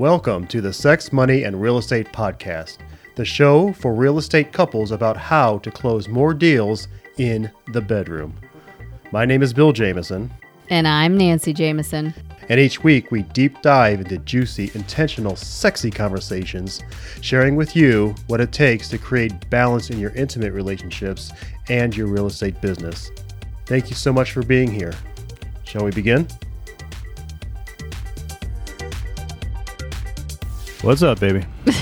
Welcome to the Sex, Money, and Real Estate Podcast, the show for real estate couples about how to close more deals in the bedroom. My name is Bill Jameson, And I'm Nancy Jameson. and each week we deep dive into juicy, intentional, sexy conversations, sharing with you what it takes to create balance in your intimate relationships and your real estate business. Thank you so much for being here. Shall we begin? What's up, baby?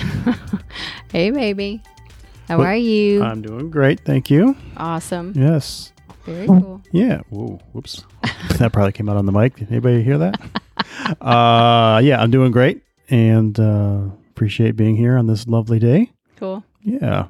Hey, baby. How What- are you? I'm doing great, thank you. awesome. Yes. Very cool. Yeah. Whoa, whoops. that probably came out on the mic. Did anybody hear that? uh, yeah, I'm doing great and uh, appreciate being here on this lovely day. Cool. Yeah.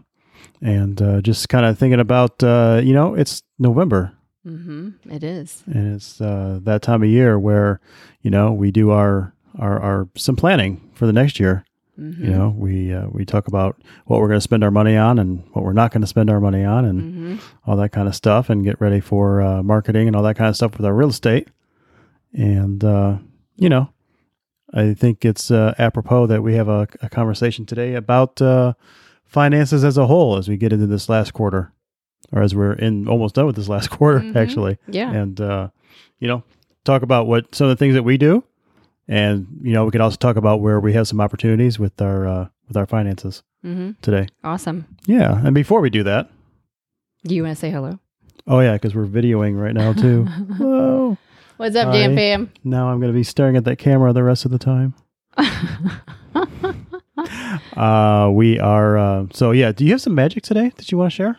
And uh, just kind of thinking about, uh, you know, it's November Mm-hmm. It is. and it's uh, that time of year where, you know, we do our, our, our some planning for the next year. Mm-hmm. You know, we uh, we talk about what we're going to spend our money on and what we're not going to spend our money on, and Mm-hmm. all that kind of stuff, and get ready for uh, marketing and all that kind of stuff with our real estate. And uh, you know, I think it's uh, apropos that we have a, a conversation today about uh, finances as a whole as we get into this last quarter, or as we're in almost done with this last quarter, Mhm. actually Yeah. and uh, you know talk about what some of the things that we do and you know we could also talk about where we have some opportunities with our uh, with our finances Mm-hmm. today Awesome. yeah and before we do that Do you want to say hello? oh yeah because we're videoing right now too hello What's up. Jam Fam? now i'm going to be staring at that camera the rest of the time uh we are uh, so yeah do you have some magic today that you want to share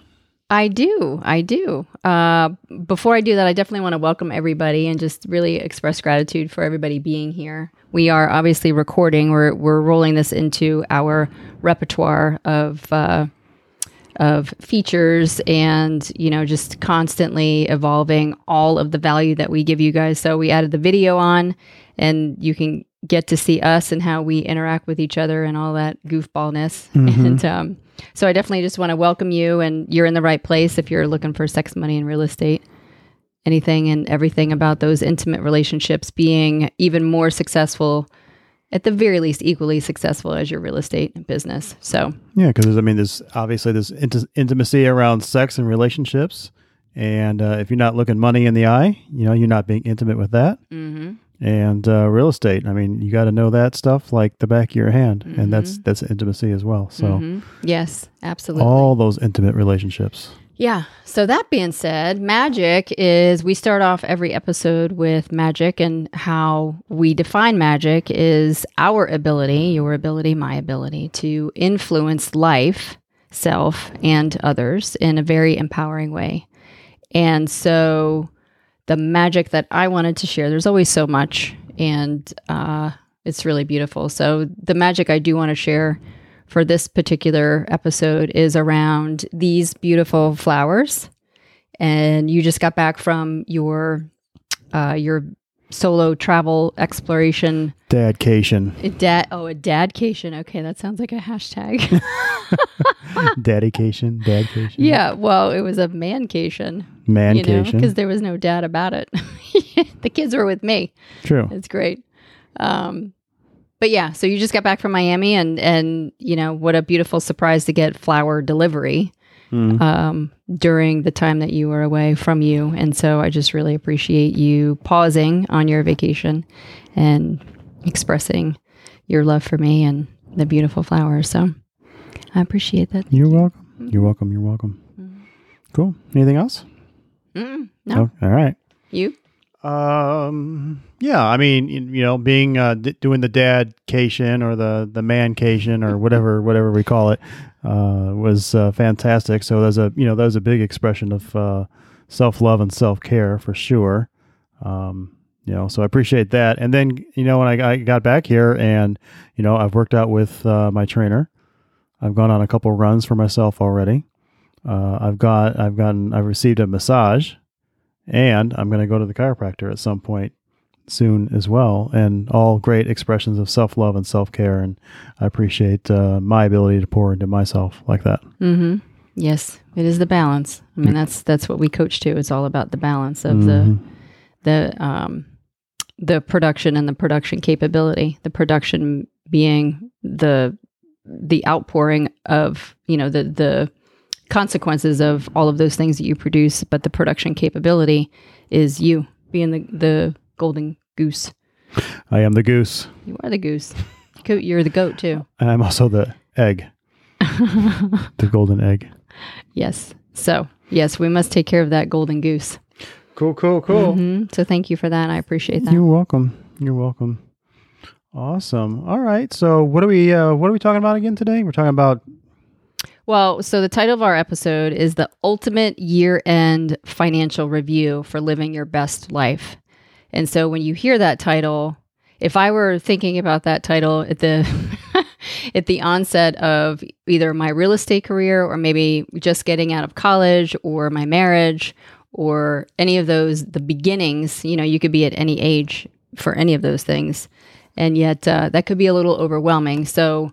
I do. I do. Uh, before I do that, I definitely want to welcome everybody and just really express gratitude for everybody being here. We are obviously recording. We're we're rolling this into our repertoire of uh, of features and you know just constantly evolving all of the value that we give you guys. So we added the video on, and you can get to see us and how we interact with each other and all that goofballness. Mhm. And um, so I definitely just want to welcome you, and you're in the right place if you're looking for sex, money, and real estate. Anything and everything about those intimate relationships being even more successful, at the very least, equally successful as your real estate business. So, yeah because i mean there's obviously this int- intimacy around sex and relationships and uh, if you're not looking money in the eye you know you're not being intimate with that mm-hmm. And uh, real estate. I mean, you got to know that stuff like the back of your hand, and that's that's intimacy as well. So Mhm. yes, absolutely. all those intimate relationships. Yeah. So that being said, magic is we start off every episode with magic and how we define magic is our ability, your ability, my ability to influence life, self, and others in a very empowering way. And so the magic that I wanted to share, there's always so much and uh, it's really beautiful. So the magic I do want to share for this particular episode is around these beautiful flowers. And you just got back from your uh, your solo travel exploration. Dadcation, A dad, oh, a dadcation. Okay, that sounds like a hashtag. daddycation, dadcation. yeah, well, it was a mancation, you know, mancation. because there was no dad about it. the kids were with me. True. It's great. Um, but yeah, so you just got back from Miami, and and you know what a beautiful surprise to get flower delivery Mm. um, during the time that you were away from you, and so I just really appreciate you pausing on your vacation and expressing your love for me and the beautiful flowers. So I appreciate that. You're welcome. You're welcome. You're welcome. Mhm. Cool. Anything else? Mm, no, Oh, all right. you. Um. Yeah. I mean, you, know, being uh, d- doing the dadcation or the the mancation or whatever whatever we call it uh, was uh, fantastic. So there's a you know that was a big expression of uh, self love and self care for sure. Um. You know, so I appreciate that. And then you know when I, I got back here and you know I've worked out with uh, my trainer. I've gone on a couple runs for myself already. Uh, I've got I've gotten I've received a massage and I'm going to go to the chiropractor at some point soon as well. And all great expressions of self love and self care. And I appreciate uh, my ability to pour into myself like that. Mm-hmm. Yes, it is the balance. I mean, that's that's what we coach to. It's all about the balance of the Mhm. the um, the production and the production capability, the production being the the outpouring of you know the the consequences of all of those things that you produce, but the production capability is you being the the golden goose. I am the goose, You are the goose. You're the goat too. and I'm also the egg, the golden egg. Yes. So yes, we must take care of that golden goose. Cool, cool, cool. Mhm. So thank you for that. I appreciate that. You're welcome. You're welcome. Awesome. All right. So what are we uh, what are we talking about again today? We're talking about Well, so the title of our episode is the ultimate year end financial review for living your best life. And so when you hear that title, if I were thinking about that title at the at the onset of either my real estate career or maybe just getting out of college or my marriage or any of those the beginnings, you know, you could be at any age for any of those things. And yet uh, that could be a little overwhelming. So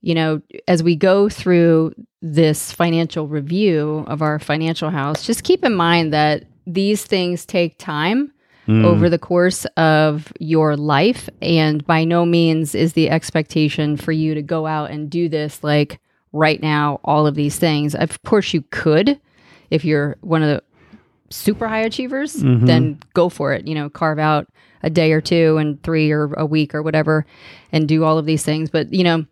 you know, as we go through this financial review of our financial house, just keep in mind that these things take time Mm. over the course of your life. And by no means is the expectation for you to go out and do this like right now, all of these things. Of course, you could if you're one of the super high achievers, Mhm. then go for it. You know, carve out a day or two and three or a week or whatever and do all of these things. But, you know,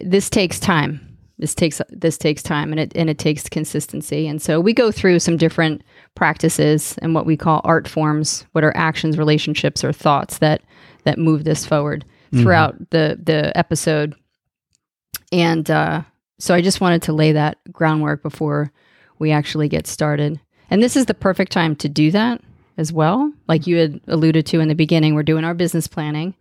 this takes time. This takes this takes time and it and it takes consistency. And so we go through some different practices and what we call art forms, what are actions, relationships, or thoughts that that move this forward throughout the the episode. And uh, so I just wanted to lay that groundwork before we actually get started. And this is the perfect time to do that as well. Like you had alluded to in the beginning, we're doing our business planning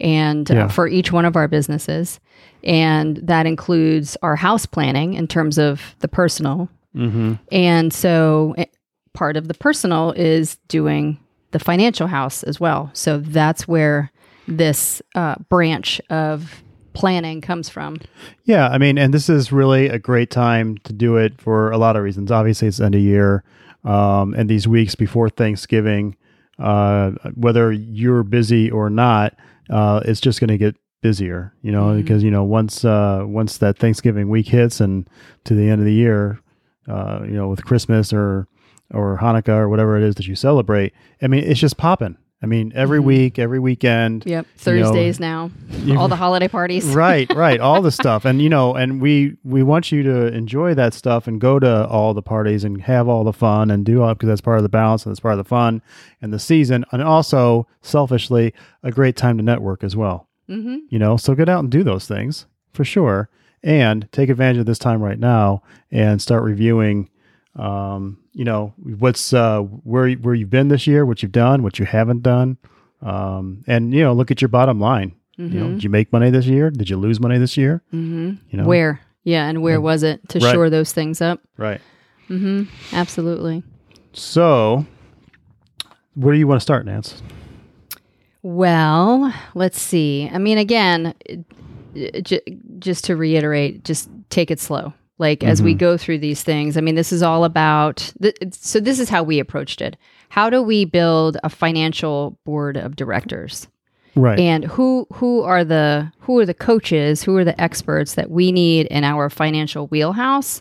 and Yeah. uh, for each one of our businesses. And that includes our house planning in terms of the personal. hmm And so it, part of the personal is doing the financial house as well. So that's where this uh, branch of planning comes from. Yeah, I mean, and this is really a great time to do it for a lot of reasons. Obviously, it's end of year, um, and these weeks before Thanksgiving, uh, whether you're busy or not, uh, it's just going to get busier. You know, Mhm. because you know once uh, once that Thanksgiving week hits and to the end of the year, uh, you know, with Christmas or or Hanukkah or whatever it is that you celebrate, I mean, it's just popping. I mean, every Mhm. week, every weekend, Yep. You know, Thursdays now, all the holiday parties. right right all the stuff and you know and we we want you to enjoy that stuff and go to all the parties and have all the fun and do all because that's part of the balance and that's part of the fun and the season and also selfishly a great time to network as well hmm you know so get out and do those things for sure and take advantage of this time right now and start reviewing um, you know what's uh, where where you've been this year what you've done what you haven't done um, and you know look at your bottom line you know, did you make money this year? Did you lose money this year? hmm You know, Where? Yeah, and where was it to Right. shore those things up? right? Mm-hmm. Absolutely. So, where do you want to start, Nance? Well, let's see. I mean, again, j- just to reiterate, just take it slow. Like as we go through these things, I mean, this is all about. Th- it's- so this is how we approached it. How do we build a financial board of directors? Right. and who who are the who are the coaches who are the experts that we need in our financial wheelhouse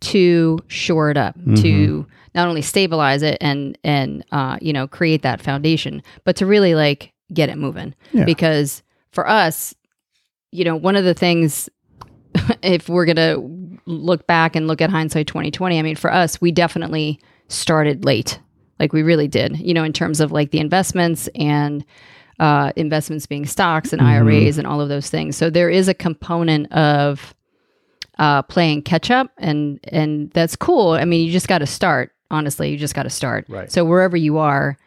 to shore it up to not only stabilize it and and uh, you know create that foundation but to really like get it moving Yeah. because for us you know one of the things if we're gonna look back and look at hindsight 2020 i mean for us we definitely started late like we really did you know in terms of like the investments and uh, investments being stocks and IRAs and all of those things. So there is a component of uh, playing catch up, and and that's cool. I mean, you just got to start. Honestly, you just got to start. Right. So wherever you are,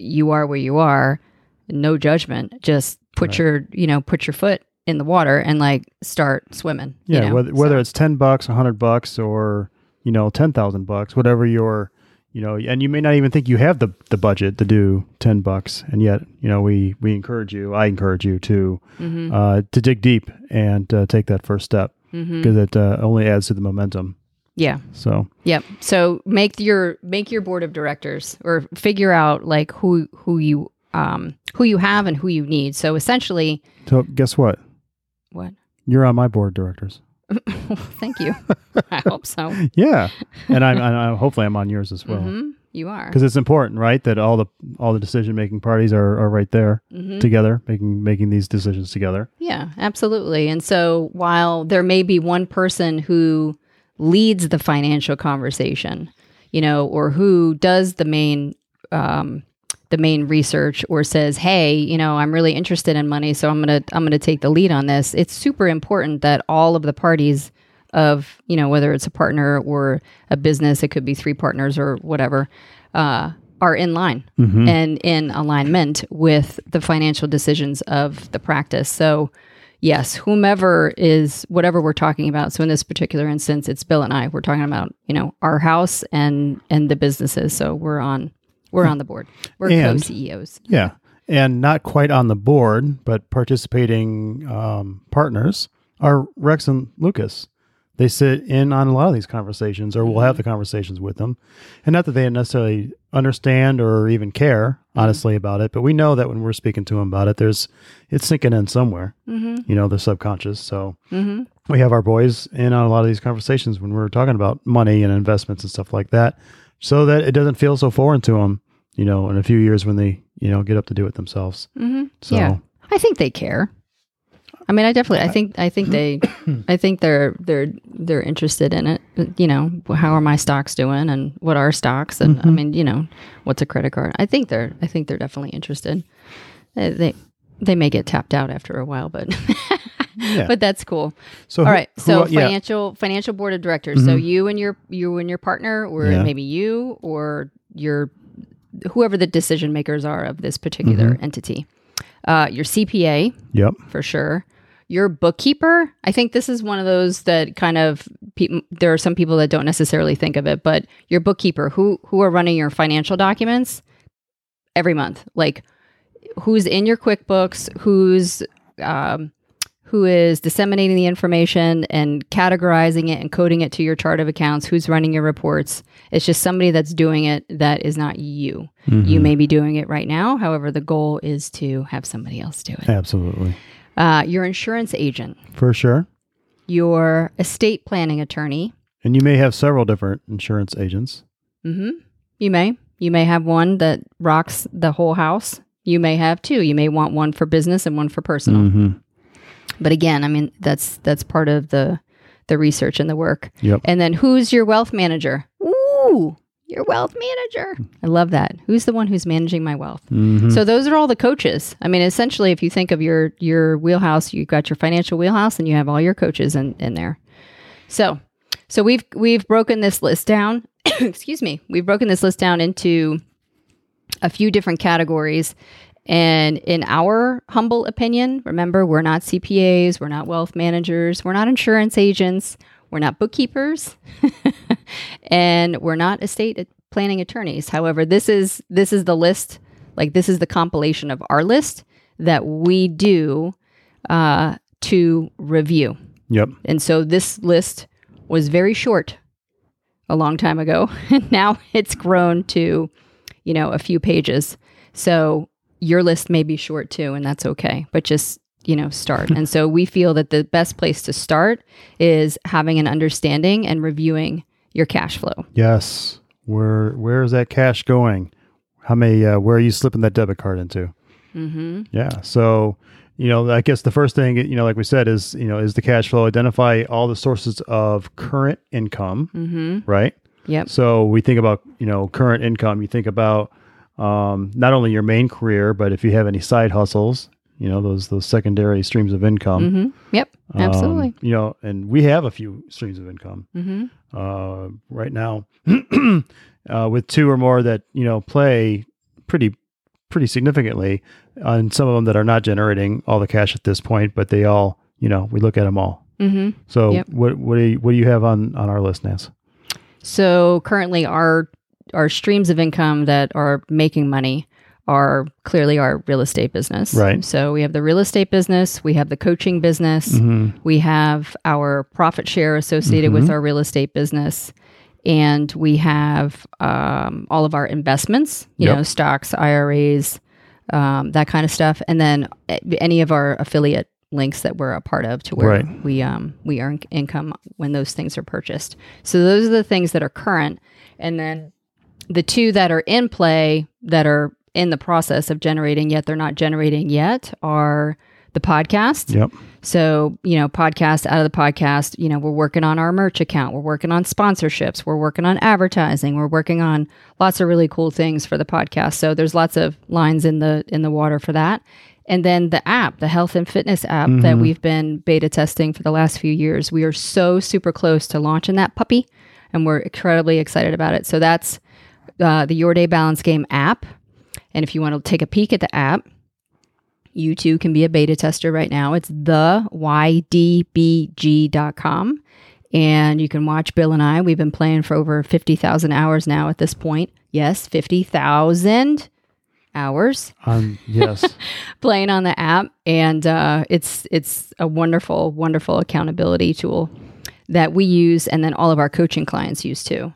you are where you are. No judgment. Just put Right. your you know put your foot in the water and like start swimming. you yeah. know? whether whether So- it's ten bucks, a hundred bucks, or you know ten thousand bucks, whatever your you know, and you may not even think you have the the budget to do ten bucks, and yet you know we we encourage you. I encourage you to Mhm, uh, to dig deep and uh, take that first step because it uh, only adds to the momentum. yeah. So Yep. So make your make your board of directors or figure out like who who you um, who you have and who you need. So essentially, So guess what? What? You're on my board of directors. Thank you. I hope so. Yeah, and I'm, I'm hopefully I'm on yours as well hmm You are. because it's important, right? That all the all the decision making parties are, are right there Mhm. together, making making these decisions together. Yeah, absolutely. And so while there may be one person who leads the financial conversation, you know, or who does the main um, the main research or says, "Hey, you know, I'm really interested in money, so I'm going to I'm going to take the lead on this." It's super important that all of the parties of, you know, whether it's a partner or a business, it could be three partners or whatever, uh, are in line Mm-hmm. and in alignment with the financial decisions of the practice. So, yes, whomever is whatever we're talking about. So, in this particular instance, it's Bill and I. We're talking about you know our house and and the businesses. So we're on we're on the board. We're co CEOs. Yeah, and not quite on the board, but participating um, partners are Rex and Lucas. They sit in on a lot of these conversations, or we'll have the conversations with them. And not that they necessarily understand or even care, honestly, about it, but we know that when we're speaking to them about it, there's it's sinking in somewhere. Mm-hmm. You know, they're subconscious. So Mm-hmm. we have our boys in on a lot of these conversations when we're talking about money and investments and stuff like that, so that it doesn't feel so foreign to them. You know, in a few years when they you know get up to do it themselves. Mm-hmm. So Yeah. I think they care. I mean, I definitely, I think, I think they, I think they're, they're, they're interested in it. You know, how are my stocks doing, and what are stocks, and I Mhm. mean, you know, what's a credit card? I think they're, I think they're definitely interested. They, they, they may get tapped out after a while, but, yeah. but that's cool. so All who- right, who- so yeah. financial, financial board of directors. So Mhm. you and your, you and your partner, or Yeah. maybe you, or your, whoever the decision makers are of this particular Mm-hmm. entity. Uh, your CPA, Yep. for sure. Your bookkeeper, I think this is one of those that kind of pe- there are some people that don't necessarily think of it, but your bookkeeper who who are running your financial documents every month, like who's in your QuickBooks, who's um, who is disseminating the information and categorizing it and coding it to your chart of accounts, who's running your reports. It's just somebody that's doing it that is not you. You Mhm. may be doing it right now. However, the goal is to have somebody else do it Absolutely. uh, your insurance agent, For sure. your estate planning attorney. And you may have several different insurance agents. hmm You may. You may have one that rocks the whole house. You may have two. You may want one for business and one for personal. Mhm. But again, I mean that's that's part of the the research and the work. Yep. And then who's your wealth manager? Ooh, your wealth manager. I love that. Who's the one who's managing my wealth? Mhm. So those are all the coaches. I mean, essentially, if you think of your your wheelhouse, you've got your financial wheelhouse, and you have all your coaches in, in there. So, so we've we've broken this list down. excuse me. We've broken this list down into a few different categories. And in our humble opinion, remember, we're not CPAs, we're not wealth managers, we're not insurance agents, we're not bookkeepers, and we're not estate planning attorneys. However, this is this is the list, like this is the compilation of our list that we do uh, to review. Yep. And so this list was very short a long time ago. And now it's grown to, you know, a few pages. So your list may be short too, and that's okay. But just, you know, start. and so we feel that the best place to start is having an understanding and reviewing your cash flow. Yes. Where where is that cash going? How many uh, where are you slipping that debit card into? Mm-hmm. Yeah. So, you know, I guess the first thing, you know, like we said, is, you know, is the cash flow. Identify all the sources of current income, Mm-hmm. right? Yep. So we think about, you know, current income. You think about um, not only your main career, but if you have any side hustles, you know, those those secondary streams of income. Mm-hmm. Yep. Um, Absolutely. you know, and we have a few streams of income Mm-hmm. uh, right now uh, with two or more that you know play pretty pretty significantly on some of them that are not generating all the cash at this point, but they all you know we look at them all. Mm-hmm. So Yep. what what do you, what do you have on on our list, Nance? So currently, our our streams of income that are making money are clearly our real estate business. Right. So we have the real estate business, we have the coaching business, Mm-hmm. we have our profit share associated with Mhm. our real estate business, and we have um, all of our investments. You Yep. know, stocks, IRAs. um, that kind of stuff, and then eh, any of our affiliate links that we're a part of to where Right. we um we earn income when those things are purchased. So those are the things that are current, and then the two that are in play that are in the process of generating yet they're not generating yet are the podcast. Yep. So, you know, podcast out of the podcast, you know, we're working on our merch account, we're working on sponsorships, we're working on advertising, we're working on lots of really cool things for the podcast. So there's lots of lines in the in the water for that. And then the app, the health and fitness app that mm-hmm. we've been beta testing for the last few years, we are so super close to launching that puppy and we're incredibly excited about it. So that's uh, the Your Day Balance Game app. And if you want to take a peek at the app, you too can be a beta tester right now. It's the ydbg.com. And you can watch Bill and I. We've been playing for over 50,000 hours now at this point. Yes, 50,000 hours Um, yes. playing on the app. And uh, it's, it's a wonderful, wonderful accountability tool that we use and then all of our coaching clients use too.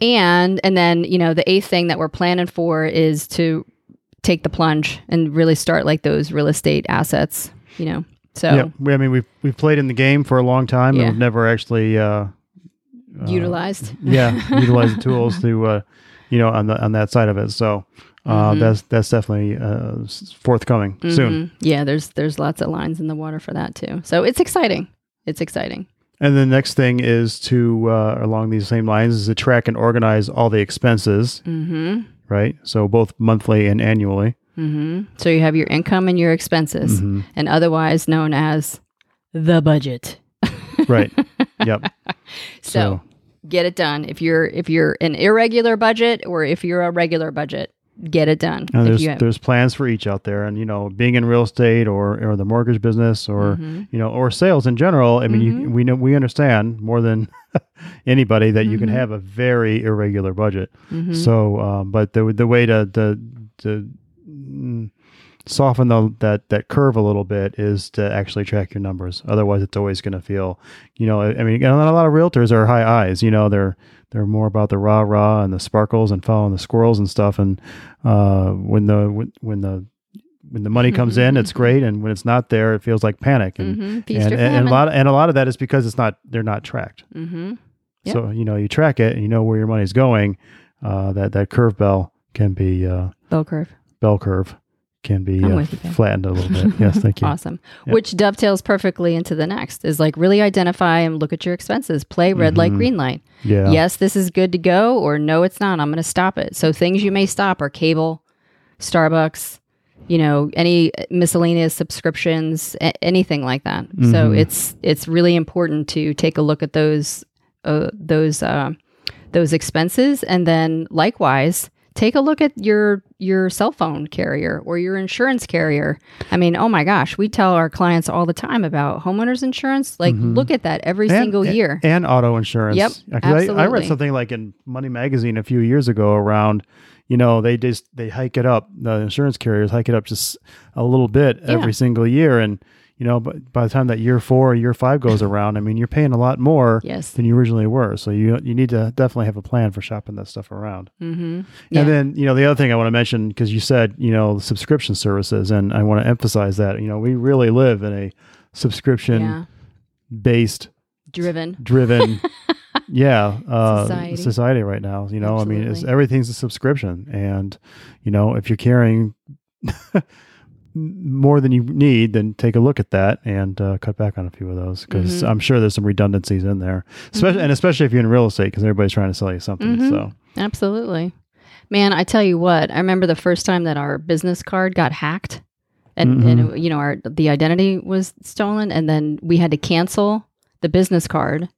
And and then, you know, the eighth thing that we're planning for is to take the plunge and really start like those real estate assets, you know. So yeah. We, I mean, we've we've played in the game for a long time, Yeah. and we've never actually, uh, utilized. yeah, utilized the tools to, uh, you know, on the on that side of it. So uh, Mm-hmm. that's that's definitely uh, forthcoming soon. Mhm. Yeah, there's there's lots of lines in the water for that too. So it's exciting. It's exciting. And the next thing is to uh, along these same lines is to track and organize all the expenses, Mm-hmm. right? So both monthly and annually. Mm-hmm. So you have your income and your expenses, Mm-hmm. and otherwise known as the budget. Right. yep. So, get it done. If you're if you're an irregular budget or if you're a regular budget, get it done. There's have, there's plans for each out there, and you know, being in real estate or or the mortgage business or Mm-hmm. you know or sales in general. I mean, you, we know we understand more than anybody that you can Mm-hmm. have a very irregular budget. So, um, but the the way to the to mm, soften the, that that curve a little bit is to actually track your numbers. Otherwise, it's always going to feel, you know, I mean, a lot of realtors are high eyes. You know, they're they're more about the rah rah and the sparkles and following the squirrels and stuff. And uh, when the when, when the when the money comes in, it's great, and when it's not there, it feels like panic. And Mhm. And, and, and a lot and a lot of that is because it's not they're not tracked. Mm-hmm. Yep. So you know you track it and you know where your money's going. Uh, that that curve bell can be uh, bell curve. bell curve can be uh, with you, babe. flattened a little bit. Yes, thank you. Awesome. Yep. Which dovetails perfectly into the next is like really identify and look at your expenses. Play red light, Mhm. green light. Yeah. Yes, this is good to go, or no, it's not. I'm going to stop it. So things you may stop are cable, Starbucks, you know, any miscellaneous subscriptions, a- anything like that. So Mhm. it's it's really important to take a look at those uh, those uh, those expenses, and then likewise take a look at your your cell phone carrier or your insurance carrier. I mean, oh my gosh, we tell our clients all the time about homeowners insurance. Like, Mhm. look at that every And- single year. and auto insurance. Yep, 'cause I, I read something like in Money Magazine a few years ago around, you know, they just they hike it up. The insurance carriers hike it up just a little bit Yeah. every single year, and you know, but by the time that year four or year five goes around, I mean, you're paying a lot more Yes. than you originally were. So you you need to definitely have a plan for shopping that stuff around. Mm-hmm. Yeah. And then, you know, the other thing I want to mention, because you said, you know, subscription services, and I want to emphasize that, you know, we really live in a subscription yeah. based, Driven. driven, yeah, uh, Society. society. right now. You know, I mean, it's, everything's a subscription. And, you know, if you're carrying more than you need, then take a look at that and uh, cut back on a few of those because Mhm. I'm sure there's some redundancies in there, especially, Mhm. and especially if you're in real estate because everybody's trying to sell you something. Mhm. So, Absolutely. Man, I tell you what, I remember the first time that our business card got hacked and, and you know, our the identity was stolen and then we had to cancel the business card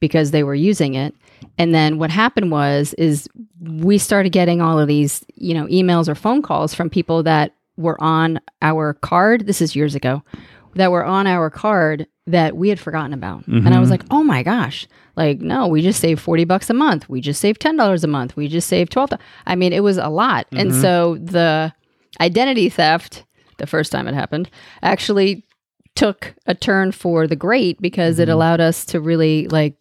because they were using it. And then what happened was is we started getting all of these, you know, emails or phone calls from people that were on our card. This is years ago. That were on our card that we had forgotten about. And I was Mhm. like, "Oh my gosh. Like, no, we just saved 40 bucks a month. We just saved $10 a month. We just saved 12. I mean, it was a lot. And Mhm. so the identity theft, the first time it happened, actually took a turn for the great because it Mhm. allowed us to really like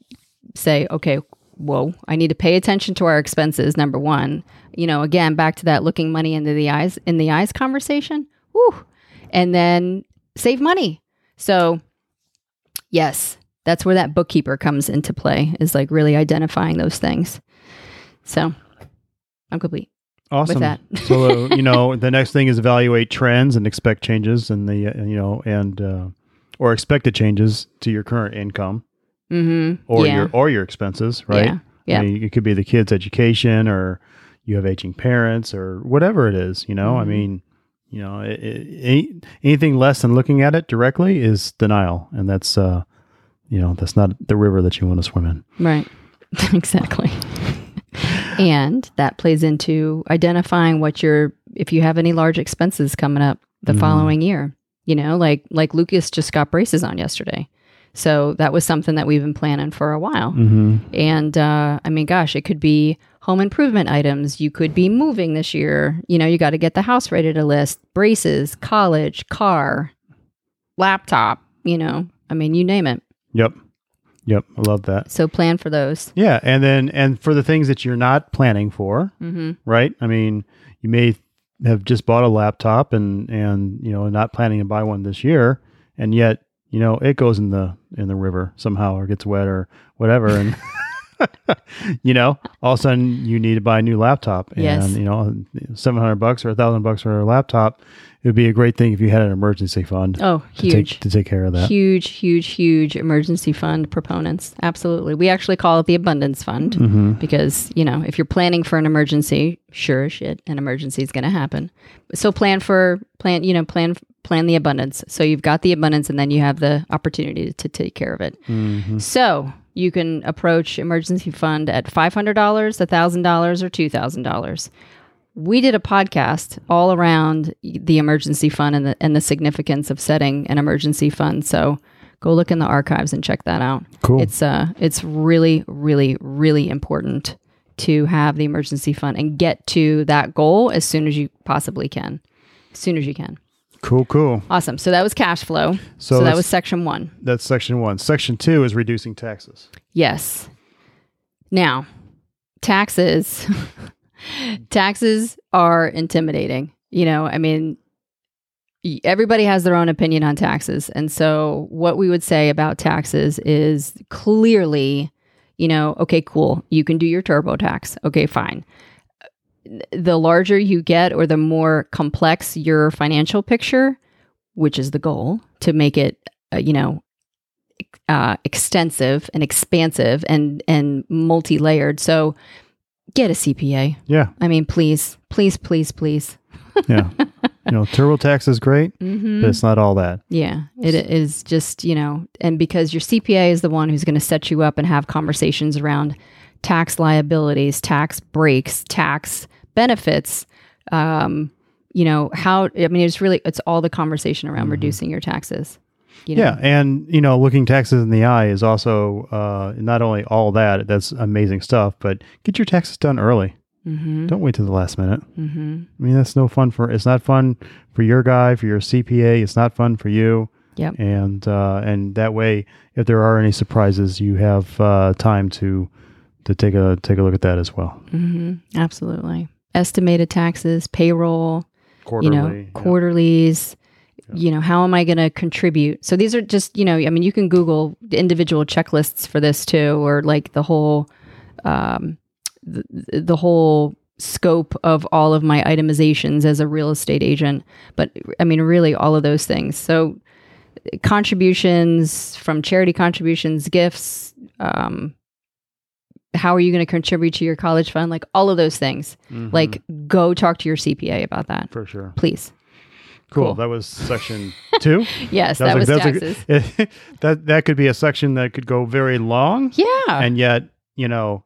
say, okay, whoa, I need to pay attention to our expenses. Number one, you know, again, back to that looking money into the eyes in the eyes conversation. Woo. And then save money. So, yes, that's where that bookkeeper comes into play is like really identifying those things. So, I'm complete. Awesome. that. so uh, you know, the next thing is evaluate trends and expect changes and the uh, you know and uh, or expected changes to your current income Mm-hmm. or yeah. your or your expenses, right? Yeah. Yeah. I mean, it could be the kid's education or you have aging parents or whatever it is. You know, I Mhm. mean, you know, it, it, any- anything less than looking at it directly is denial, and that's uh, you know, that's not the river that you want to swim in. Right. exactly. and that plays into identifying what your if you have any large expenses coming up the Mhm. following year. You know, like like Lucas just got braces on yesterday. So that was something that we've been planning for a while. Mm-hmm. And uh, I mean, gosh, it could be home improvement items. You could be moving this year. You know, you got to get the house ready to list, braces, college, car, laptop, you know, I mean, you name it. Yep. Yep. I love that. So plan for those. Yeah, and then and for the things that you're not planning for, Mm-hmm. right? I mean, you may have just bought a laptop and and you know not planning to buy one this year, and yet you know it goes in the in the river somehow or gets wet or whatever, and you know all of a sudden you need to buy a new laptop, and Yes. you know seven hundred bucks or a thousand bucks for a laptop, it would be a great thing if you had an emergency fund Oh, to huge. take to take care of that. Huge, huge, huge emergency fund proponents. Absolutely. We actually call it the abundance fund Mm-hmm. because, you know, if you're planning for an emergency, sure as shit, an emergency is going to happen. So plan for, plan, you know, plan, plan the abundance. So you've got the abundance and then you have the opportunity to take care of it. Mm-hmm. So you can approach emergency fund at $500, $1,000, or $2,000. We did a podcast all around the emergency fund and the, and the significance of setting an emergency fund. So go look in the archives and check that out. Cool. It's uh it's really really really important to have the emergency fund and get to that goal as soon as you possibly can. As soon as you can. Cool. Cool. Awesome. So that was cash flow. So So, that was section 1. That's section one. Section two is reducing taxes. Yes. Now, taxes taxes are intimidating. You know, I mean everybody has their own opinion on taxes. And so what we would say about taxes is clearly, you know, okay, cool. You can do your TurboTax. Okay, fine. The larger you get or the more complex your financial picture, which is the goal to make it, uh, you know, uh, extensive and expansive and and multi-layered. So get a CPA. Yeah. I mean, please, please, please, please. Yeah. you know, TurboTax is great, Mm-hmm. but it's not all that. Yeah, it is just you know, and because your CPA is the one who's going to set you up and have conversations around tax liabilities, tax breaks, tax benefits. Um, you know how I mean, it's really it's all the conversation around reducing your taxes. You know? Yeah, and you know, looking taxes in the eye is also uh, not only all that. That's amazing stuff, but get your taxes done early. Mm-hmm. Don't wait till the last minute. Mm-hmm. I mean, that's no fun for. It's not fun for your guy, for your CPA. It's not fun for you. Yep. And uh, and that way, if there are any surprises, you have uh, time to to take a take a look at that as well. Mm-hmm. Absolutely. Estimated taxes, payroll, Quarterly, you know, quarterlies. You know, how am I going to contribute? So these are just, you know, I mean, you can Google individual checklists for this too, or like the whole, um, the, the whole scope of all of my itemizations as a real estate agent. But I mean, really, all of those things. So contributions from charity contributions, gifts. Um, how are you going to contribute to your college fund? Like all of those things. Mhm. Like, go talk to your CPA about that, for sure. please. Cool. Cool. That was section two. Yes, that, was, a- taxes. a- that that could be a section that could go very long, yeah. and yet you know,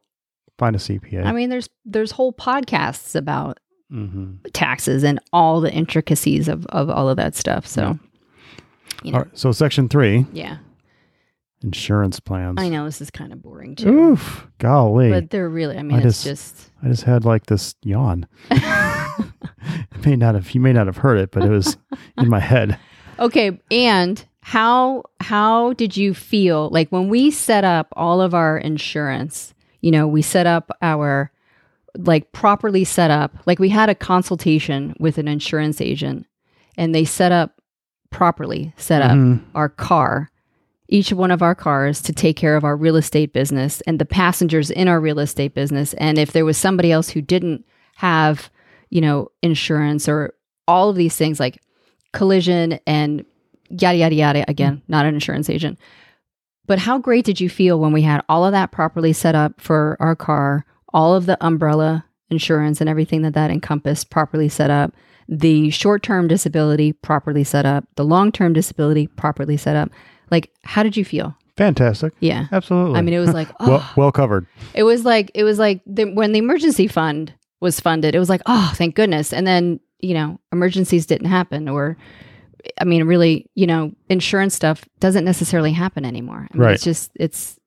find a CPA. I mean, there's there's whole podcasts about hmm taxes and all the intricacies of, of all of that stuff. So, you know, All right. So section three, yeah, insurance plans. I know this is kind of boring too, Oof, golly! but they're really. I mean, I it's just- just. I just had like this yawn. it may not have you may not have heard it, but it was in my head. Okay, and how how did you feel like when we set up all of our insurance? you know, we set up our like properly set up, like we had a consultation with an insurance agent and they set up properly set up Mhm. our car, each one of our cars to take care of our real estate business and the passengers in our real estate business. And if there was somebody else who didn't have, you know, insurance or all of these things like collision and yada, yada, yada, again, mm-hmm. not an insurance agent. But how great did you feel when we had all of that properly set up for our car, all of the umbrella insurance and everything that that encompassed properly set up, the short term disability properly set up, the long term disability properly set up? Like, how did you feel? Fantastic. Yeah. Absolutely. I mean, it was like, oh, well, well covered. it was like, it was like the, when the emergency fund was funded, it was like, oh, thank goodness. And then, you know, emergencies didn't happen or, I mean, really, you know, insurance stuff doesn't necessarily happen anymore. I mean, Right. It's just, it's,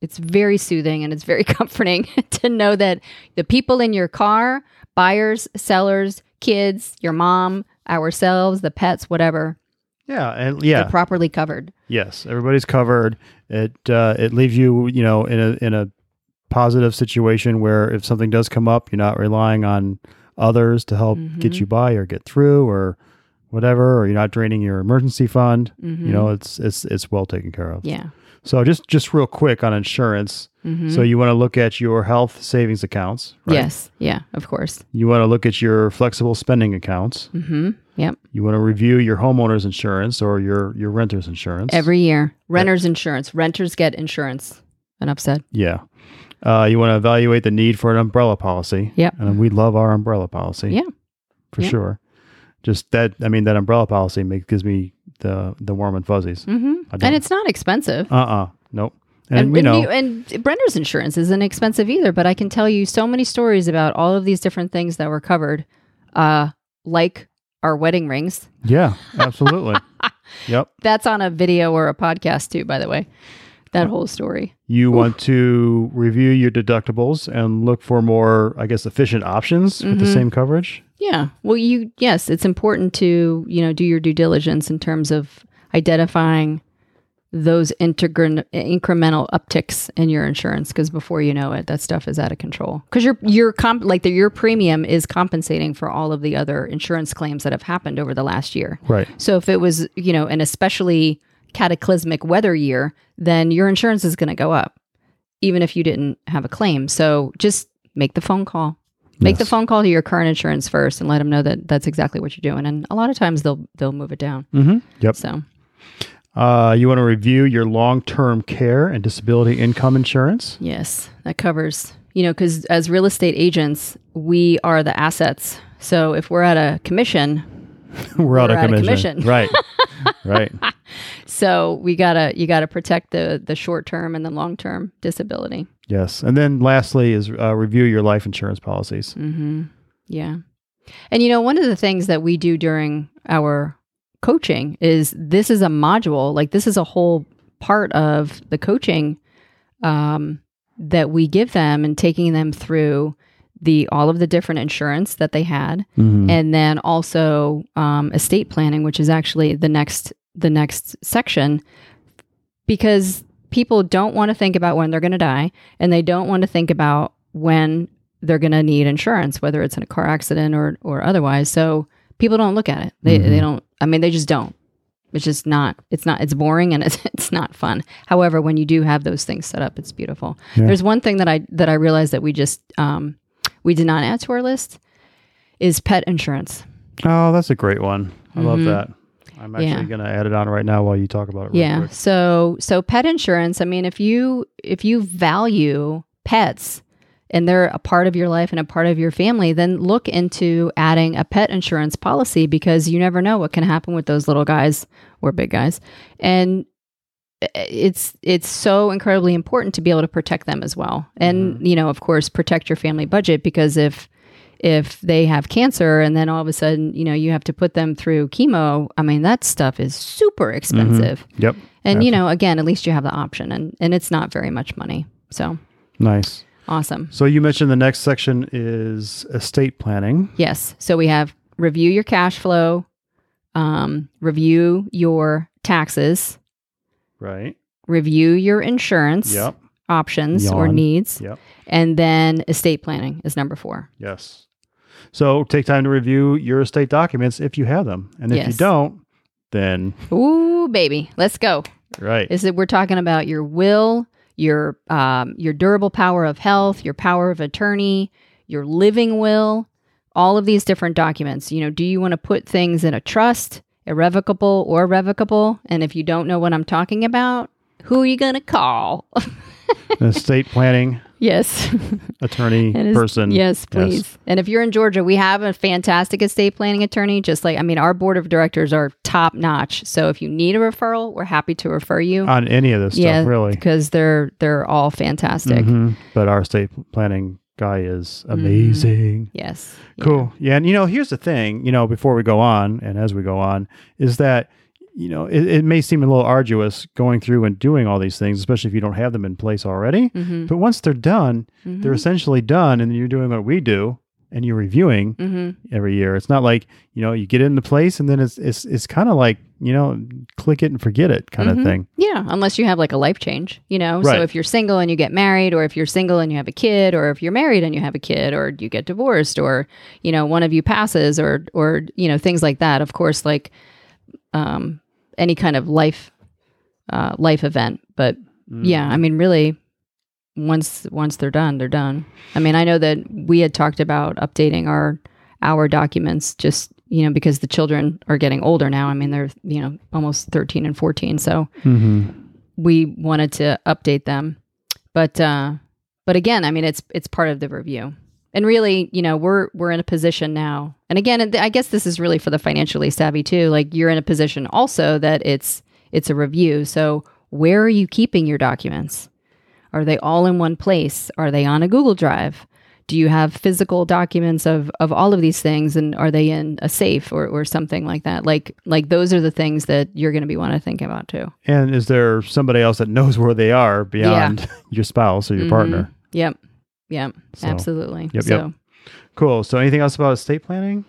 it's very soothing and it's very comforting to know that the people in your car, buyers, sellers, kids, your mom, ourselves, the pets, whatever, Yeah, and yeah, they're properly covered. yes, everybody's covered. It uh, it leaves you, you know, in a in a positive situation where if something does come up, you're not relying on others to help get Mhm. you by or get through or whatever, or you're not draining your emergency fund. Mhm. You know, it's it's it's well taken care of. yeah. So just just real quick on insurance. Mhm. So you want to look at your health savings accounts. Right? Yes. Yeah. Of course. You want to look at your flexible spending accounts. hmm Yep. You want to review your homeowner's insurance or your your renter's insurance. Every year, renters insurance. Renters get insurance. Enough said. yeah. Uh, you want to evaluate the need for an umbrella policy. Yep. And we love our umbrella policy. Yeah. For Yeah. sure. Just that, I mean, that umbrella policy makes gives me the the warm and fuzzies. hmm And it's not expensive. Uh uh Nope. And, And, we and, know. you- and renter's insurance isn't expensive either. But I can tell you so many stories about all of these different things that were covered, uh, like our wedding rings. yeah, absolutely. yep. That's on a video or a podcast too, by the way. That whole story. You want to review your deductibles and look for more, I guess, efficient options with the Mhm. same coverage. Yeah. Well, you yes, it's important to you know do your due diligence in terms of identifying those integral incremental upticks in your insurance because before you know it, that stuff is out of control. Because your your comp like the, your premium is compensating for all of the other insurance claims that have happened over the last year. Right. So if it was you know an especially cataclysmic weather year, then your insurance is going to go up, even if you didn't have a claim. So just make the phone call. Make the phone call to your current insurance first and let them know that that's exactly what you're doing. And a lot of times they'll they'll move it down. Mm-hmm. Yep. So Uh, you want to review your long term care and disability income insurance. yes, that covers you know because as real estate agents we are the assets. So if we're at a commission, We're, out We're of out of commission. commission. right. right. so we gotta you gotta protect the the short term and the long term disability. Yes. And then lastly is uh, review your life insurance policies. Mm-hmm. Yeah. And you know, one of the things that we do during our coaching is this is a module, like this is a whole part of the coaching um, that we give them and taking them through the all of the different insurance that they had, Mhm. and then also um, estate planning, which is actually the next the next section, because people don't want to think about when they're going to die, and they don't want to think about when they're going to need insurance, whether it's in a car accident or or otherwise. So people don't look at it. They Mhm. they don't. I mean, they just don't. It's just not. It's not. It's boring and it's it's not fun. However, when you do have those things set up, it's beautiful. Yeah. There's one thing that I that I realized that we just um, we did not add to our list is pet insurance. Oh, that's a great one. I love Mhm. that. I'm actually Yeah. going to add it on right now while you talk about it. Yeah. quick. So so pet insurance. I mean, if you if you value pets and they're a part of your life and a part of your family, then look into adding a pet insurance policy because you never know what can happen with those little guys or big guys, and it's it's so incredibly important to be able to protect them as well, and mm-hmm. you know, of course, protect your family budget because if if they have cancer and then all of a sudden you know you have to put them through chemo i mean that stuff is super mm-hmm. expensive. Yep. and you know again at least you have the option and and it's not very much money. So Nice. Awesome So you mentioned the next section is estate planning. yes so we have review your cash flow um, review your taxes Right. review your insurance Yep. options or needs. Yep. And then estate planning is number four. Yes. So take time to review your estate documents if you have them, and if you don't, then Ooh, baby, let's go. right. Is that we're talking about your will, your um, your durable power of health, your power of attorney, your living will, all of these different documents. You know, do you want to put things in a trust, irrevocable or revocable? And if you don't know what I'm talking about, who are you gonna call? estate planning yes. attorney is- person. Yes, please. And if you're in Georgia, we have a fantastic estate planning attorney. Just like, I mean, our board of directors are top notch. So if you need a referral, we're happy to refer you. on any of this yeah, stuff, really. because they're they're all fantastic. Mhm. But our estate planning guy is amazing. Yes. Yeah. Cool. Yeah. And, you know, here's the thing, you know, before we go on and as we go on, is that, you know, it, it may seem a little arduous going through and doing all these things, especially if you don't have them in place already. Mm-hmm. But once they're done, they're essentially done. And you're doing what we do and you're reviewing hmm every year. It's not like, you know, you get it into place and then it's, it's, it's kind of like, you know, click it and forget it kind of thing. Yeah, unless you have like a life change, you know. Right. So if you're single and you get married, or if you're single and you have a kid, or if you're married and you have a kid, or you get divorced, or you know one of you passes, or or you know things like that. Of course, like um, any kind of life uh, life event. But yeah, I mean, really, once once they're done, they're done. I mean, I know that we had talked about updating our our documents just you know because the children are getting older now. I mean, they're you know almost thirteen and fourteen, so hmm we wanted to update them. But uh, but again, I mean, it's it's part of the review. And really, you know, we're we're in a position now. And again, I guess this is really for the financially savvy too. Like you're in a position also that it's it's a review. So where are you keeping your documents? Are they all in one place? Are they on a Google Drive? Do you have physical documents of, of all of these things and are they in a safe or, or something like that? Like like those are the things that you're gonna be want to think about too. And is there somebody else that knows where they are beyond your spouse or your Mhm. partner? Yep. Yep. So, Absolutely. yep, so, Cool. So anything else about estate planning?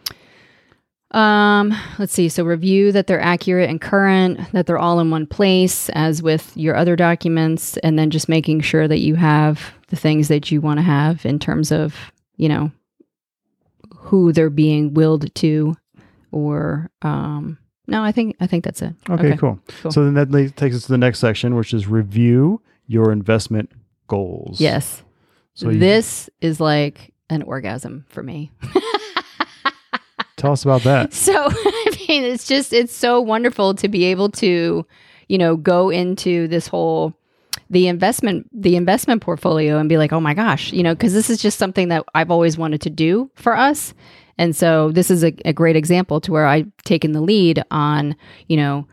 um, let's see. So review that they're accurate and current, that they're all in one place, as with your other documents, and then just making sure that you have the things that you want to have in terms of, you know, who they're being willed to, or um, no, I think I think that's it. Okay, cool. cool. So then that takes us to the next section, which is review your investment goals. Yes. So you- this is like an orgasm for me. Tell us about that. So, I mean, it's just, it's so wonderful to be able to, you know, go into this whole, the investment, the investment portfolio and be like, oh my gosh, you know, because this is just something that I've always wanted to do for us. And so this is a, a great example to where I've taken the lead on, you know,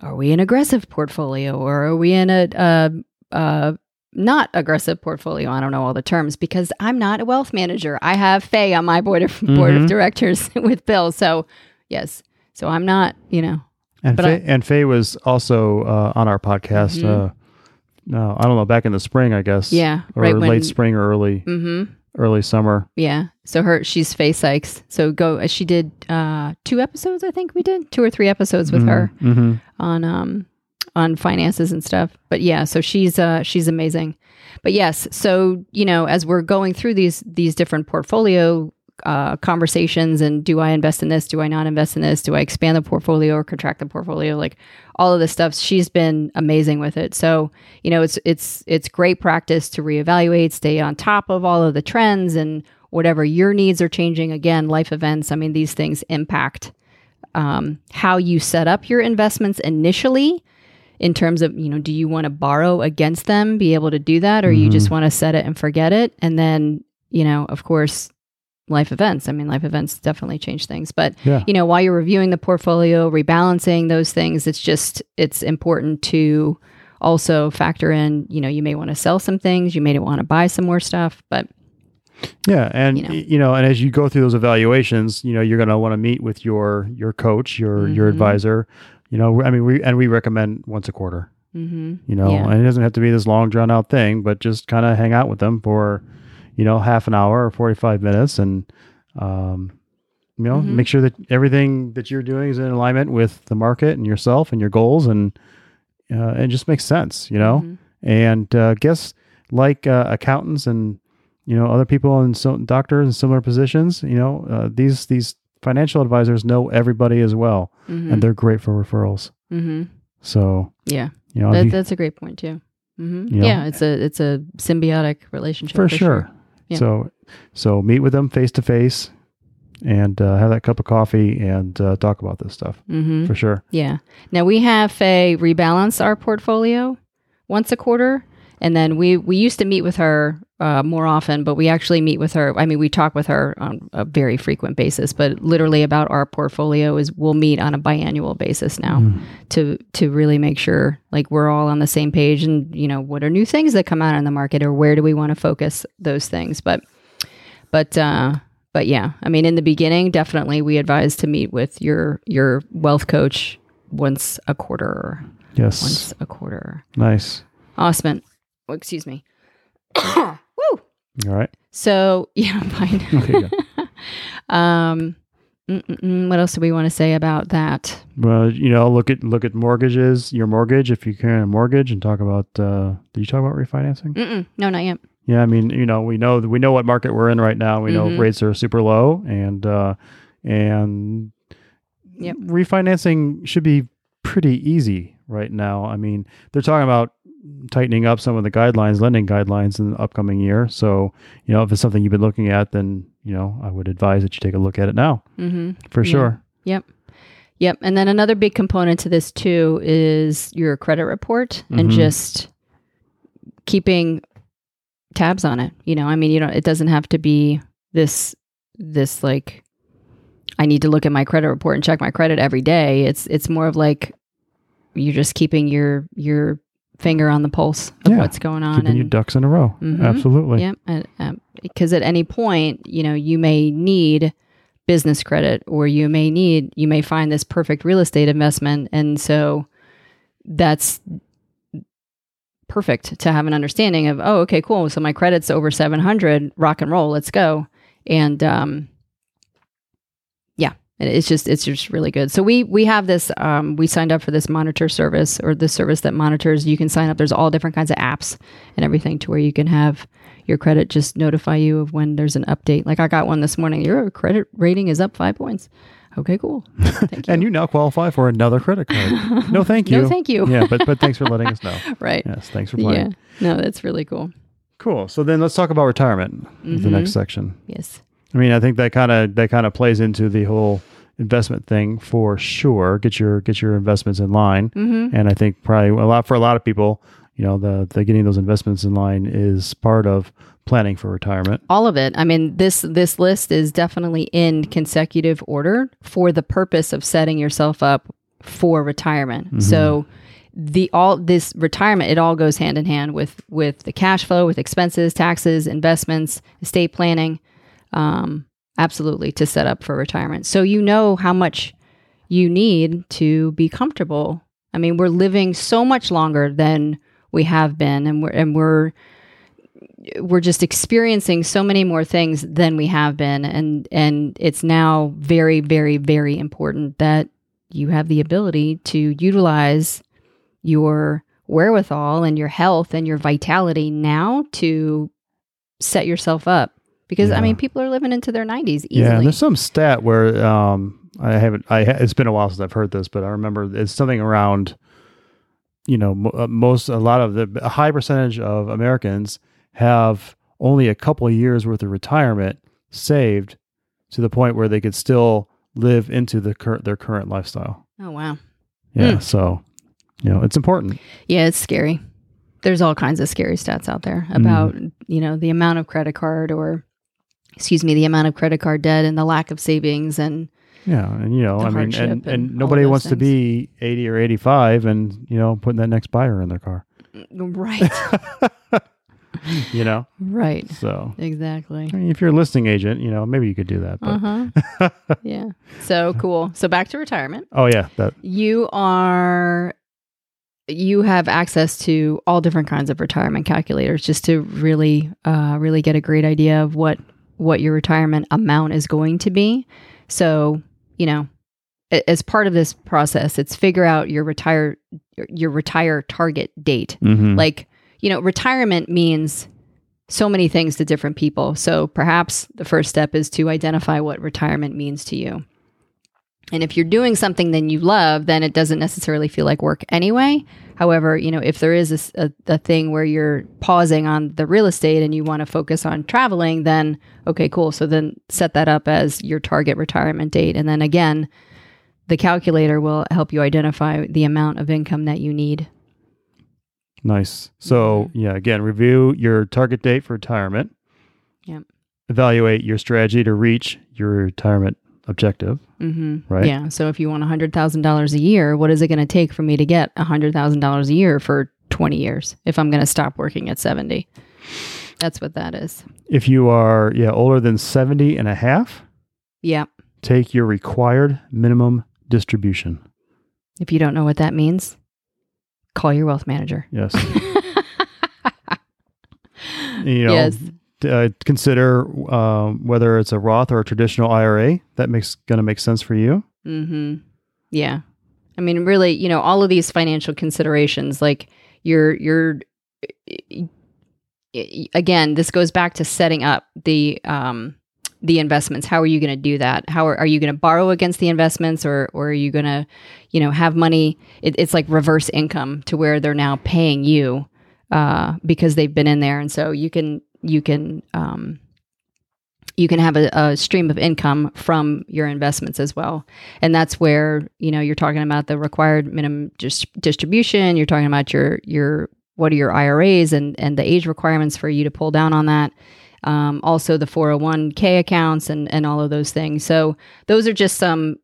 are we an aggressive portfolio or are we in a, a, a not aggressive portfolio? I don't know all the terms because I'm not a wealth manager. I have Faye on my board of board of Mhm. directors with Bill. So yes, so I'm not, you know, And Faye, and Faye was also uh, on our podcast. Mhm. Uh, no, I don't know, back in the spring, I guess. yeah, Or right when, late spring or early mm-hmm, early summer. yeah. So her, she's Faye Sykes. So go. She did uh two episodes, I think we did two or three episodes with her. hmm on um on finances and stuff. But yeah, so she's uh she's amazing. But yes, so you know, as we're going through these these different portfolio uh, conversations and do I invest in this? Do I not invest in this? Do I expand the portfolio or contract the portfolio? Like all of this stuff, she's been amazing with it. So you know, it's it's it's great practice to reevaluate, stay on top of all of the trends and whatever your needs are changing. Again, life events. I mean, these things impact um, how you set up your investments initially in terms of you know do you want to borrow against them be able to do that or you just want to set it and forget it and then you know of course life events i mean life events definitely change things but Yeah. you know while you're reviewing the portfolio rebalancing those things it's just it's important to also factor in you know you may want to sell some things you may want to buy some more stuff but Yeah, and You know. you know, and as you go through those evaluations, you know, you're going to want to meet with your your coach, your your Mhm. advisor. You know, I mean, we and we recommend once a quarter. mm-hmm. You know, Yeah. and it doesn't have to be this long drawn out thing, but just kind of hang out with them for, you know, half an hour or forty five minutes, and um, you know, Mhm. make sure that everything that you're doing is in alignment with the market and yourself and your goals, and uh, it just makes sense. You know, Mhm. and uh, guess like uh, accountants and you know other people and so doctors in similar positions, you know uh, these these financial advisors know everybody as well, Mhm. and they're great for referrals. Mhm. So Yeah. you know That, you- that's a great point too. hmm You know? yeah, it's a it's a symbiotic relationship for, sure. Yeah. So so meet with them face to face, and uh, have that cup of coffee and uh, talk about this stuff hmm for sure. Yeah. Now we have Faye rebalance our portfolio once a quarter, and then we we used to meet with her uh, more often, but we actually meet with her. I mean, we talk with her on a very frequent basis, but literally about our portfolio is we'll meet on a biannual basis now Mm. to to really make sure like we're all on the same page, and you know what are new things that come out in the market, or where do we want to focus those things, but but. uh but yeah, I mean, in the beginning, definitely we advise to meet with your your wealth coach once a quarter. Yes, Once a quarter. nice. Awesome. Oh, excuse me. Woo. All right. So yeah, I'm fine. Okay, Yeah. um, mm-mm-mm, what else do we want to say about that? Well, you know, look at look at mortgages, your mortgage. If you can a mortgage, and talk about. Uh, did you talk about refinancing? Mm-mm, no, not yet. Yeah, I mean, you know, we know we know what market we're in right now. We know Mhm. rates are super low, and uh, and Yep. refinancing should be pretty easy right now. I mean, they're talking about tightening up some of the guidelines, lending guidelines in the upcoming year. So, you know, if it's something you've been looking at, then you know, I would advise that you take a look at it now Mm-hmm. for Yeah. sure. Yep. Yep. And then another big component to this too is your credit report and Mhm. just keeping tabs on it. You know, I mean, you know, it doesn't have to be this this like I need to look at my credit report and check my credit every day. It's it's more of like you're just keeping your your finger on the pulse of Yeah. what's going on Keeping your and ducks in a row. Mhm. Absolutely. Yep. Because at any point, you know, you may need business credit or you may need, you may find this perfect real estate investment. And so that's perfect to have an understanding of, oh, okay, cool. So my credit's over 700, rock and roll, let's go. And, um, yeah, it's just, it's just really good. So we, we have this, um, we signed up for this monitor service or this service that monitors, you can sign up. There's all different kinds of apps and everything to where you can have your credit just notify you of when there's an update. Like I got one this morning. Your credit rating is up five points. Okay, cool. Thank you. And you now qualify for another credit card. no, thank you. no, thank you. yeah, but but thanks for letting us know. right. Yes, thanks for playing Yeah. No, that's really cool. Cool. So then let's talk about retirement. is The next section. Yes. I mean, I think that kind of that kind of plays into the whole investment thing for sure. Get your get your investments in line, Mm-hmm. and I think probably a lot for a lot of people, you know, the the getting those investments in line is part of planning for retirement. All of it. I mean, this this list is definitely in consecutive order for the purpose of setting yourself up for retirement. Mhm. So the all this retirement it all goes hand in hand with with the cash flow with expenses taxes investments estate planning um absolutely to set up for retirement. So you know how much you need to be comfortable. I mean we're living so much longer than we have been and we're and we're we're just experiencing so many more things than we have been and and it's now very very very important that you have the ability to utilize your wherewithal and your health and your vitality now to set yourself up because i mean people are living into their 90s easily Yeah, there's some stat where um, I haven't. I ha- it's been a while since I've heard this, but I remember it's something around. You know, uh, most a lot of the a high percentage of Americans have only a couple of years worth of retirement saved to the point where they could still live into the cur- their current lifestyle. oh wow Yeah, Hmm. so you know it's important. Yeah, it's scary. There's all kinds of scary stats out there about, you know, the amount of credit card or excuse me, the amount of credit card debt and the lack of savings and Yeah, and you know, I mean, and, and and nobody wants to be eighty or eighty-five, and you know, putting that next buyer in their car. right. you know, right. so Exactly. I mean, if you're a listing agent, you know, maybe you could do that. But Uh-huh. yeah. So cool. So back to retirement. oh yeah, that You are you have access to all different kinds of retirement calculators just to really uh, really get a great idea of what what your retirement amount is going to be so you know as part of this process it's figure out your retire your retire target date mhm. like you know, retirement means so many things to different people. So perhaps the first step is to identify what retirement means to you. And if you're doing something that you love, then it doesn't necessarily feel like work anyway. However, you know, if there is a, a, a thing where you're pausing on the real estate and you want to focus on traveling, then okay, cool. So then set that up as your target retirement date. And then again, the calculator will help you identify the amount of income that you need. Nice. So, yeah, again, review your target date for retirement. Yep. Evaluate your strategy to reach your retirement objective. Mm-hmm. Right. Yeah. So if you want $100,000 a year, what is it going to take for me to get $100,000 a year for 20 years if I'm going to stop working at 70? That's what that is. If you are, yeah, older than 70 and a half, Yeah. take your required minimum distribution. If you don't know what that means, call your wealth manager. Yes. you know, Yes. Uh, consider um, whether it's a Roth or a traditional IRA. That makes going to make sense for you. Mm-hmm. Yeah. I mean, really, you know, all of these financial considerations, like you're, you're, again, this goes back to setting up the, um, the investments. How are you going to do that? How are, are you going to borrow against the investments or, or are you going to, you know, have money? It, it's like reverse income to where they're now paying you, uh, because they've been in there. And so you can, you can, um, you can have a, a stream of income from your investments as well. And that's where you know you're talking about the required minimum dis- distribution you're talking about your your what are your iras and and the age requirements for you to pull down on that. Um, also the 401k accounts and and all of those things. So those are just some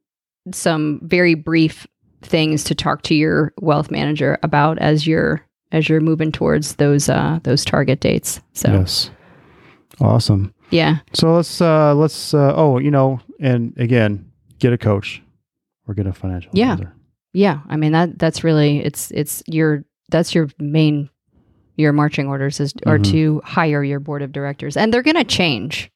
some very brief things to talk to your wealth manager about as you're as you're moving towards those uh those target dates so Yes. Awesome. yeah So let's uh let's uh oh, you know, and again, get a coach or get a financial Yeah. advisor. Yeah, I mean that that's really it's it's your that's your main your marching orders is are Mhm. to hire your board of directors and they're going to change.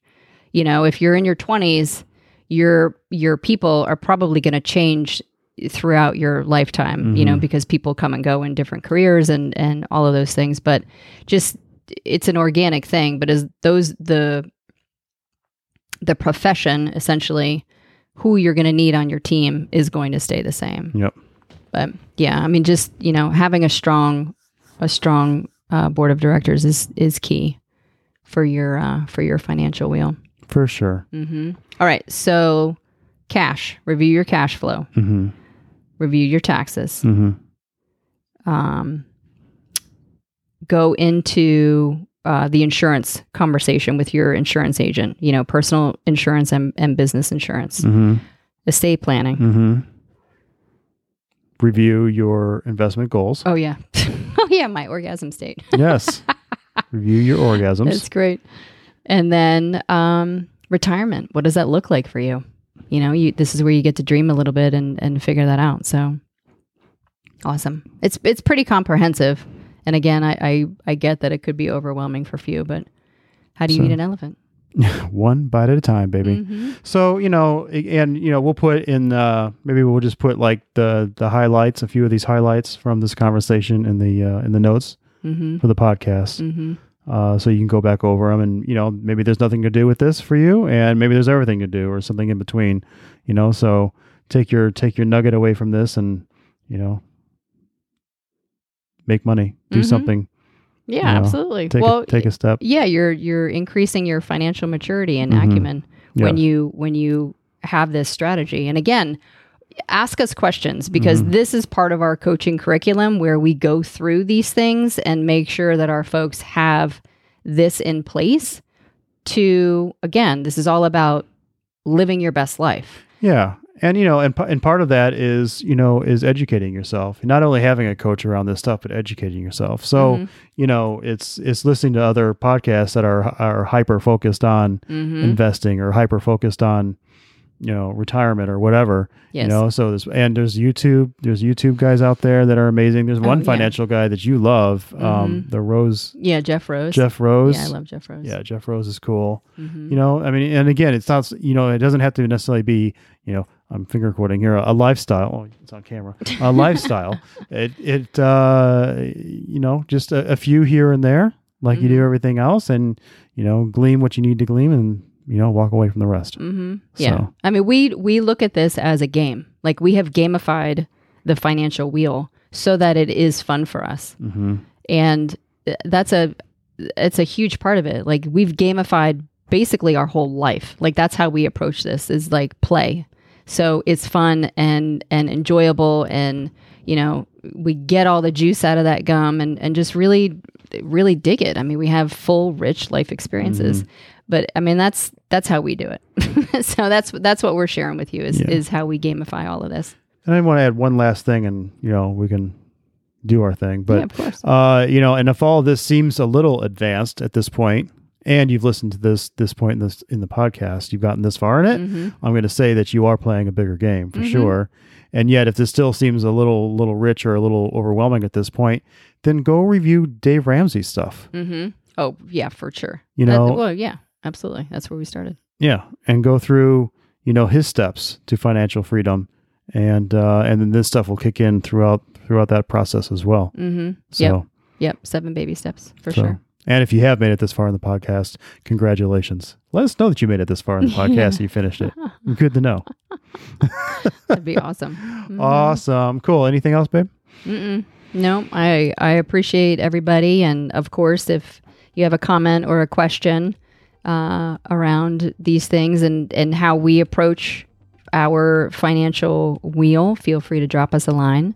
You know, if you're in your 20s, your your people are probably going to change throughout your lifetime, you know, Mhm. because people come and go in different careers and and all of those things, but just it's an organic thing, but as those the the profession essentially who you're going to need on your team is going to stay the same. Yep. But yeah, I mean, just you know, having a strong, a strong uh, board of directors is is key for your uh, for your financial wheel. For sure. Mm-hmm. All right, so cash. Review your cash flow. Mm-hmm. Review your taxes. Mm-hmm. Um, go into uh, the insurance conversation with your insurance agent. You know, personal insurance and, and business insurance, Mm-hmm. estate planning. Mm-hmm. Review your investment goals. Oh yeah, oh yeah, my orgasm state. yes. Review your orgasms. That's great. And then um, retirement. What does that look like for you? You know, you this is where you get to dream a little bit and and figure that out. So awesome. It's it's pretty comprehensive. And again, I I, I get that it could be overwhelming for few, but how do you So- eat an elephant? One bite at a time, baby. Mhm. So you know, and you know, we'll put in uh, maybe we'll just put like the the highlights, a few of these highlights from this conversation in the uh, in the notes Mhm. for the podcast, Mhm. Uh, so you can go back over them. And you know, maybe there's nothing to do with this for you, and maybe there's everything to do, or something in between. You know, so take your take your nugget away from this, and you know, make money, do Mhm. something, Yeah, You know, absolutely. take well, a, take a step. yeah, you're you're increasing your financial maturity and Mhm. acumen when you when you have this strategy. And again, ask us questions because Mhm. this is part of our coaching curriculum where we go through these things and make sure that our folks have this in place to again, this is all about living your best life. Yeah. And you know, and and part of that is you know is educating yourself. Not only having a coach around this stuff, but educating yourself. So Mhm. you know, it's it's listening to other podcasts that are are hyper focused on Mhm. investing or hyper focused on you know retirement or whatever. Yes. You know, so there's and there's YouTube. There's YouTube guys out there that are amazing. There's one Oh, yeah. financial guy that you love, um, Mhm. the Rose yeah, Jeff Rose. Jeff Rose. Yeah, I love Jeff Rose. Yeah, Jeff Rose is cool. Mhm. You know, I mean, and again, it's not, you know, it doesn't have to necessarily be, you know, I'm finger quoting here a lifestyle. Oh, it's on camera. A lifestyle. It it uh, you know just a, a few here and there, like you do Mhm. everything else, and you know glean what you need to glean, and you know walk away from the rest. Mm-hmm. Yeah. So- I mean, we we look at this as a game. Like we have gamified the financial wheel so that it is fun for us, Mm-hmm. and that's a it's a huge part of it. Like we've gamified basically our whole life. Like that's how we approach this is like play. So it's fun and and enjoyable and you know we get all the juice out of that gum and and just really really dig it. I mean, we have full rich life experiences. But I mean that's that's how we do it. so that's that's what we're sharing with you is Yeah. is how we gamify all of this. And I want to add one last thing, and you know we can do our thing, but yeah. Uh, you know, and if all of this seems a little advanced at this point, and you've listened to this this point in this in the podcast, you've gotten this far in it. Mhm. I'm going to say that you are playing a bigger game for Mhm. sure. And yet, if this still seems a little little rich or a little overwhelming at this point, then go review Dave Ramsey stuff. Mhm. Oh, yeah, for sure. You know, well, yeah, absolutely. That's where we started. yeah, and go through you know his steps to financial freedom, and uh, and then this stuff will kick in throughout throughout that process as well. Mm-hmm. So. Yep. Yep, seven baby steps for So- sure. And if you have made it this far in the podcast, congratulations. Let us know that you made it this far in the podcast and you finished it. Good to know. That'd be awesome. Mhm. Awesome. Cool. Anything else, babe? Mm-mm. No, I I appreciate everybody, and of course, if you have a comment or a question uh, around these things and and how we approach our financial wheel, feel free to drop us a line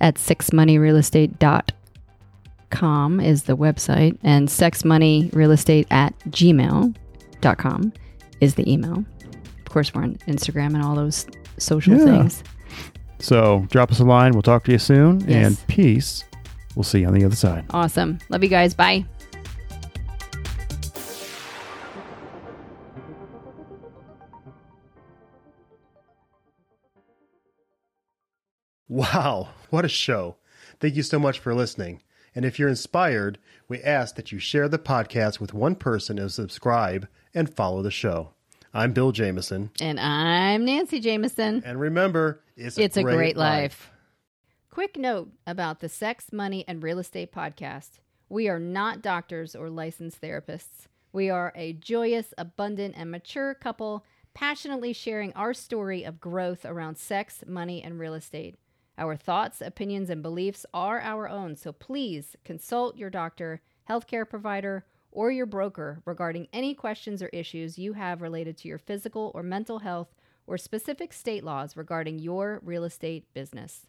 at sexmoneyrealestate.com is the website, and sexmoneyrealestate at gmail.com is the email. Of course, we're on Instagram and all those social Yeah. things. So drop us a line. We'll talk to you soon. Yes. And peace. We'll see you on the other side. Awesome. Love you guys. Bye. Wow, what a show. Thank you so much for listening. And if you're inspired, we ask that you share the podcast with one person and subscribe and follow the show. I'm Bill Jameson. And I'm Nancy Jameson. And remember, it's, It's a great life. Quick note about the Sex, Money, and Real Estate podcast. We are not doctors or licensed therapists. We are a joyous, abundant, and mature couple passionately sharing our story of growth around sex, money, and real estate. Our thoughts, opinions, and beliefs are our own, so please consult your doctor, healthcare provider, or your broker regarding any questions or issues you have related to your physical or mental health or specific state laws regarding your real estate business.